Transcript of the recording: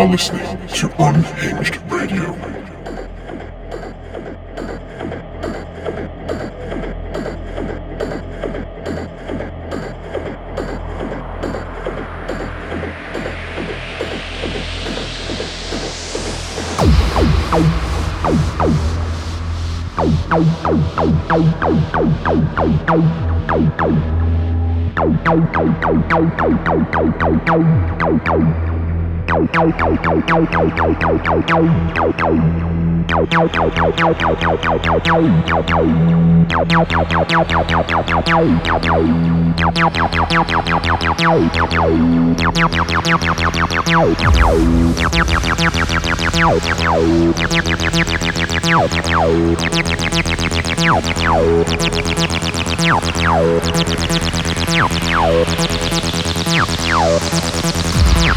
are listening to Unhinged Radio. Thank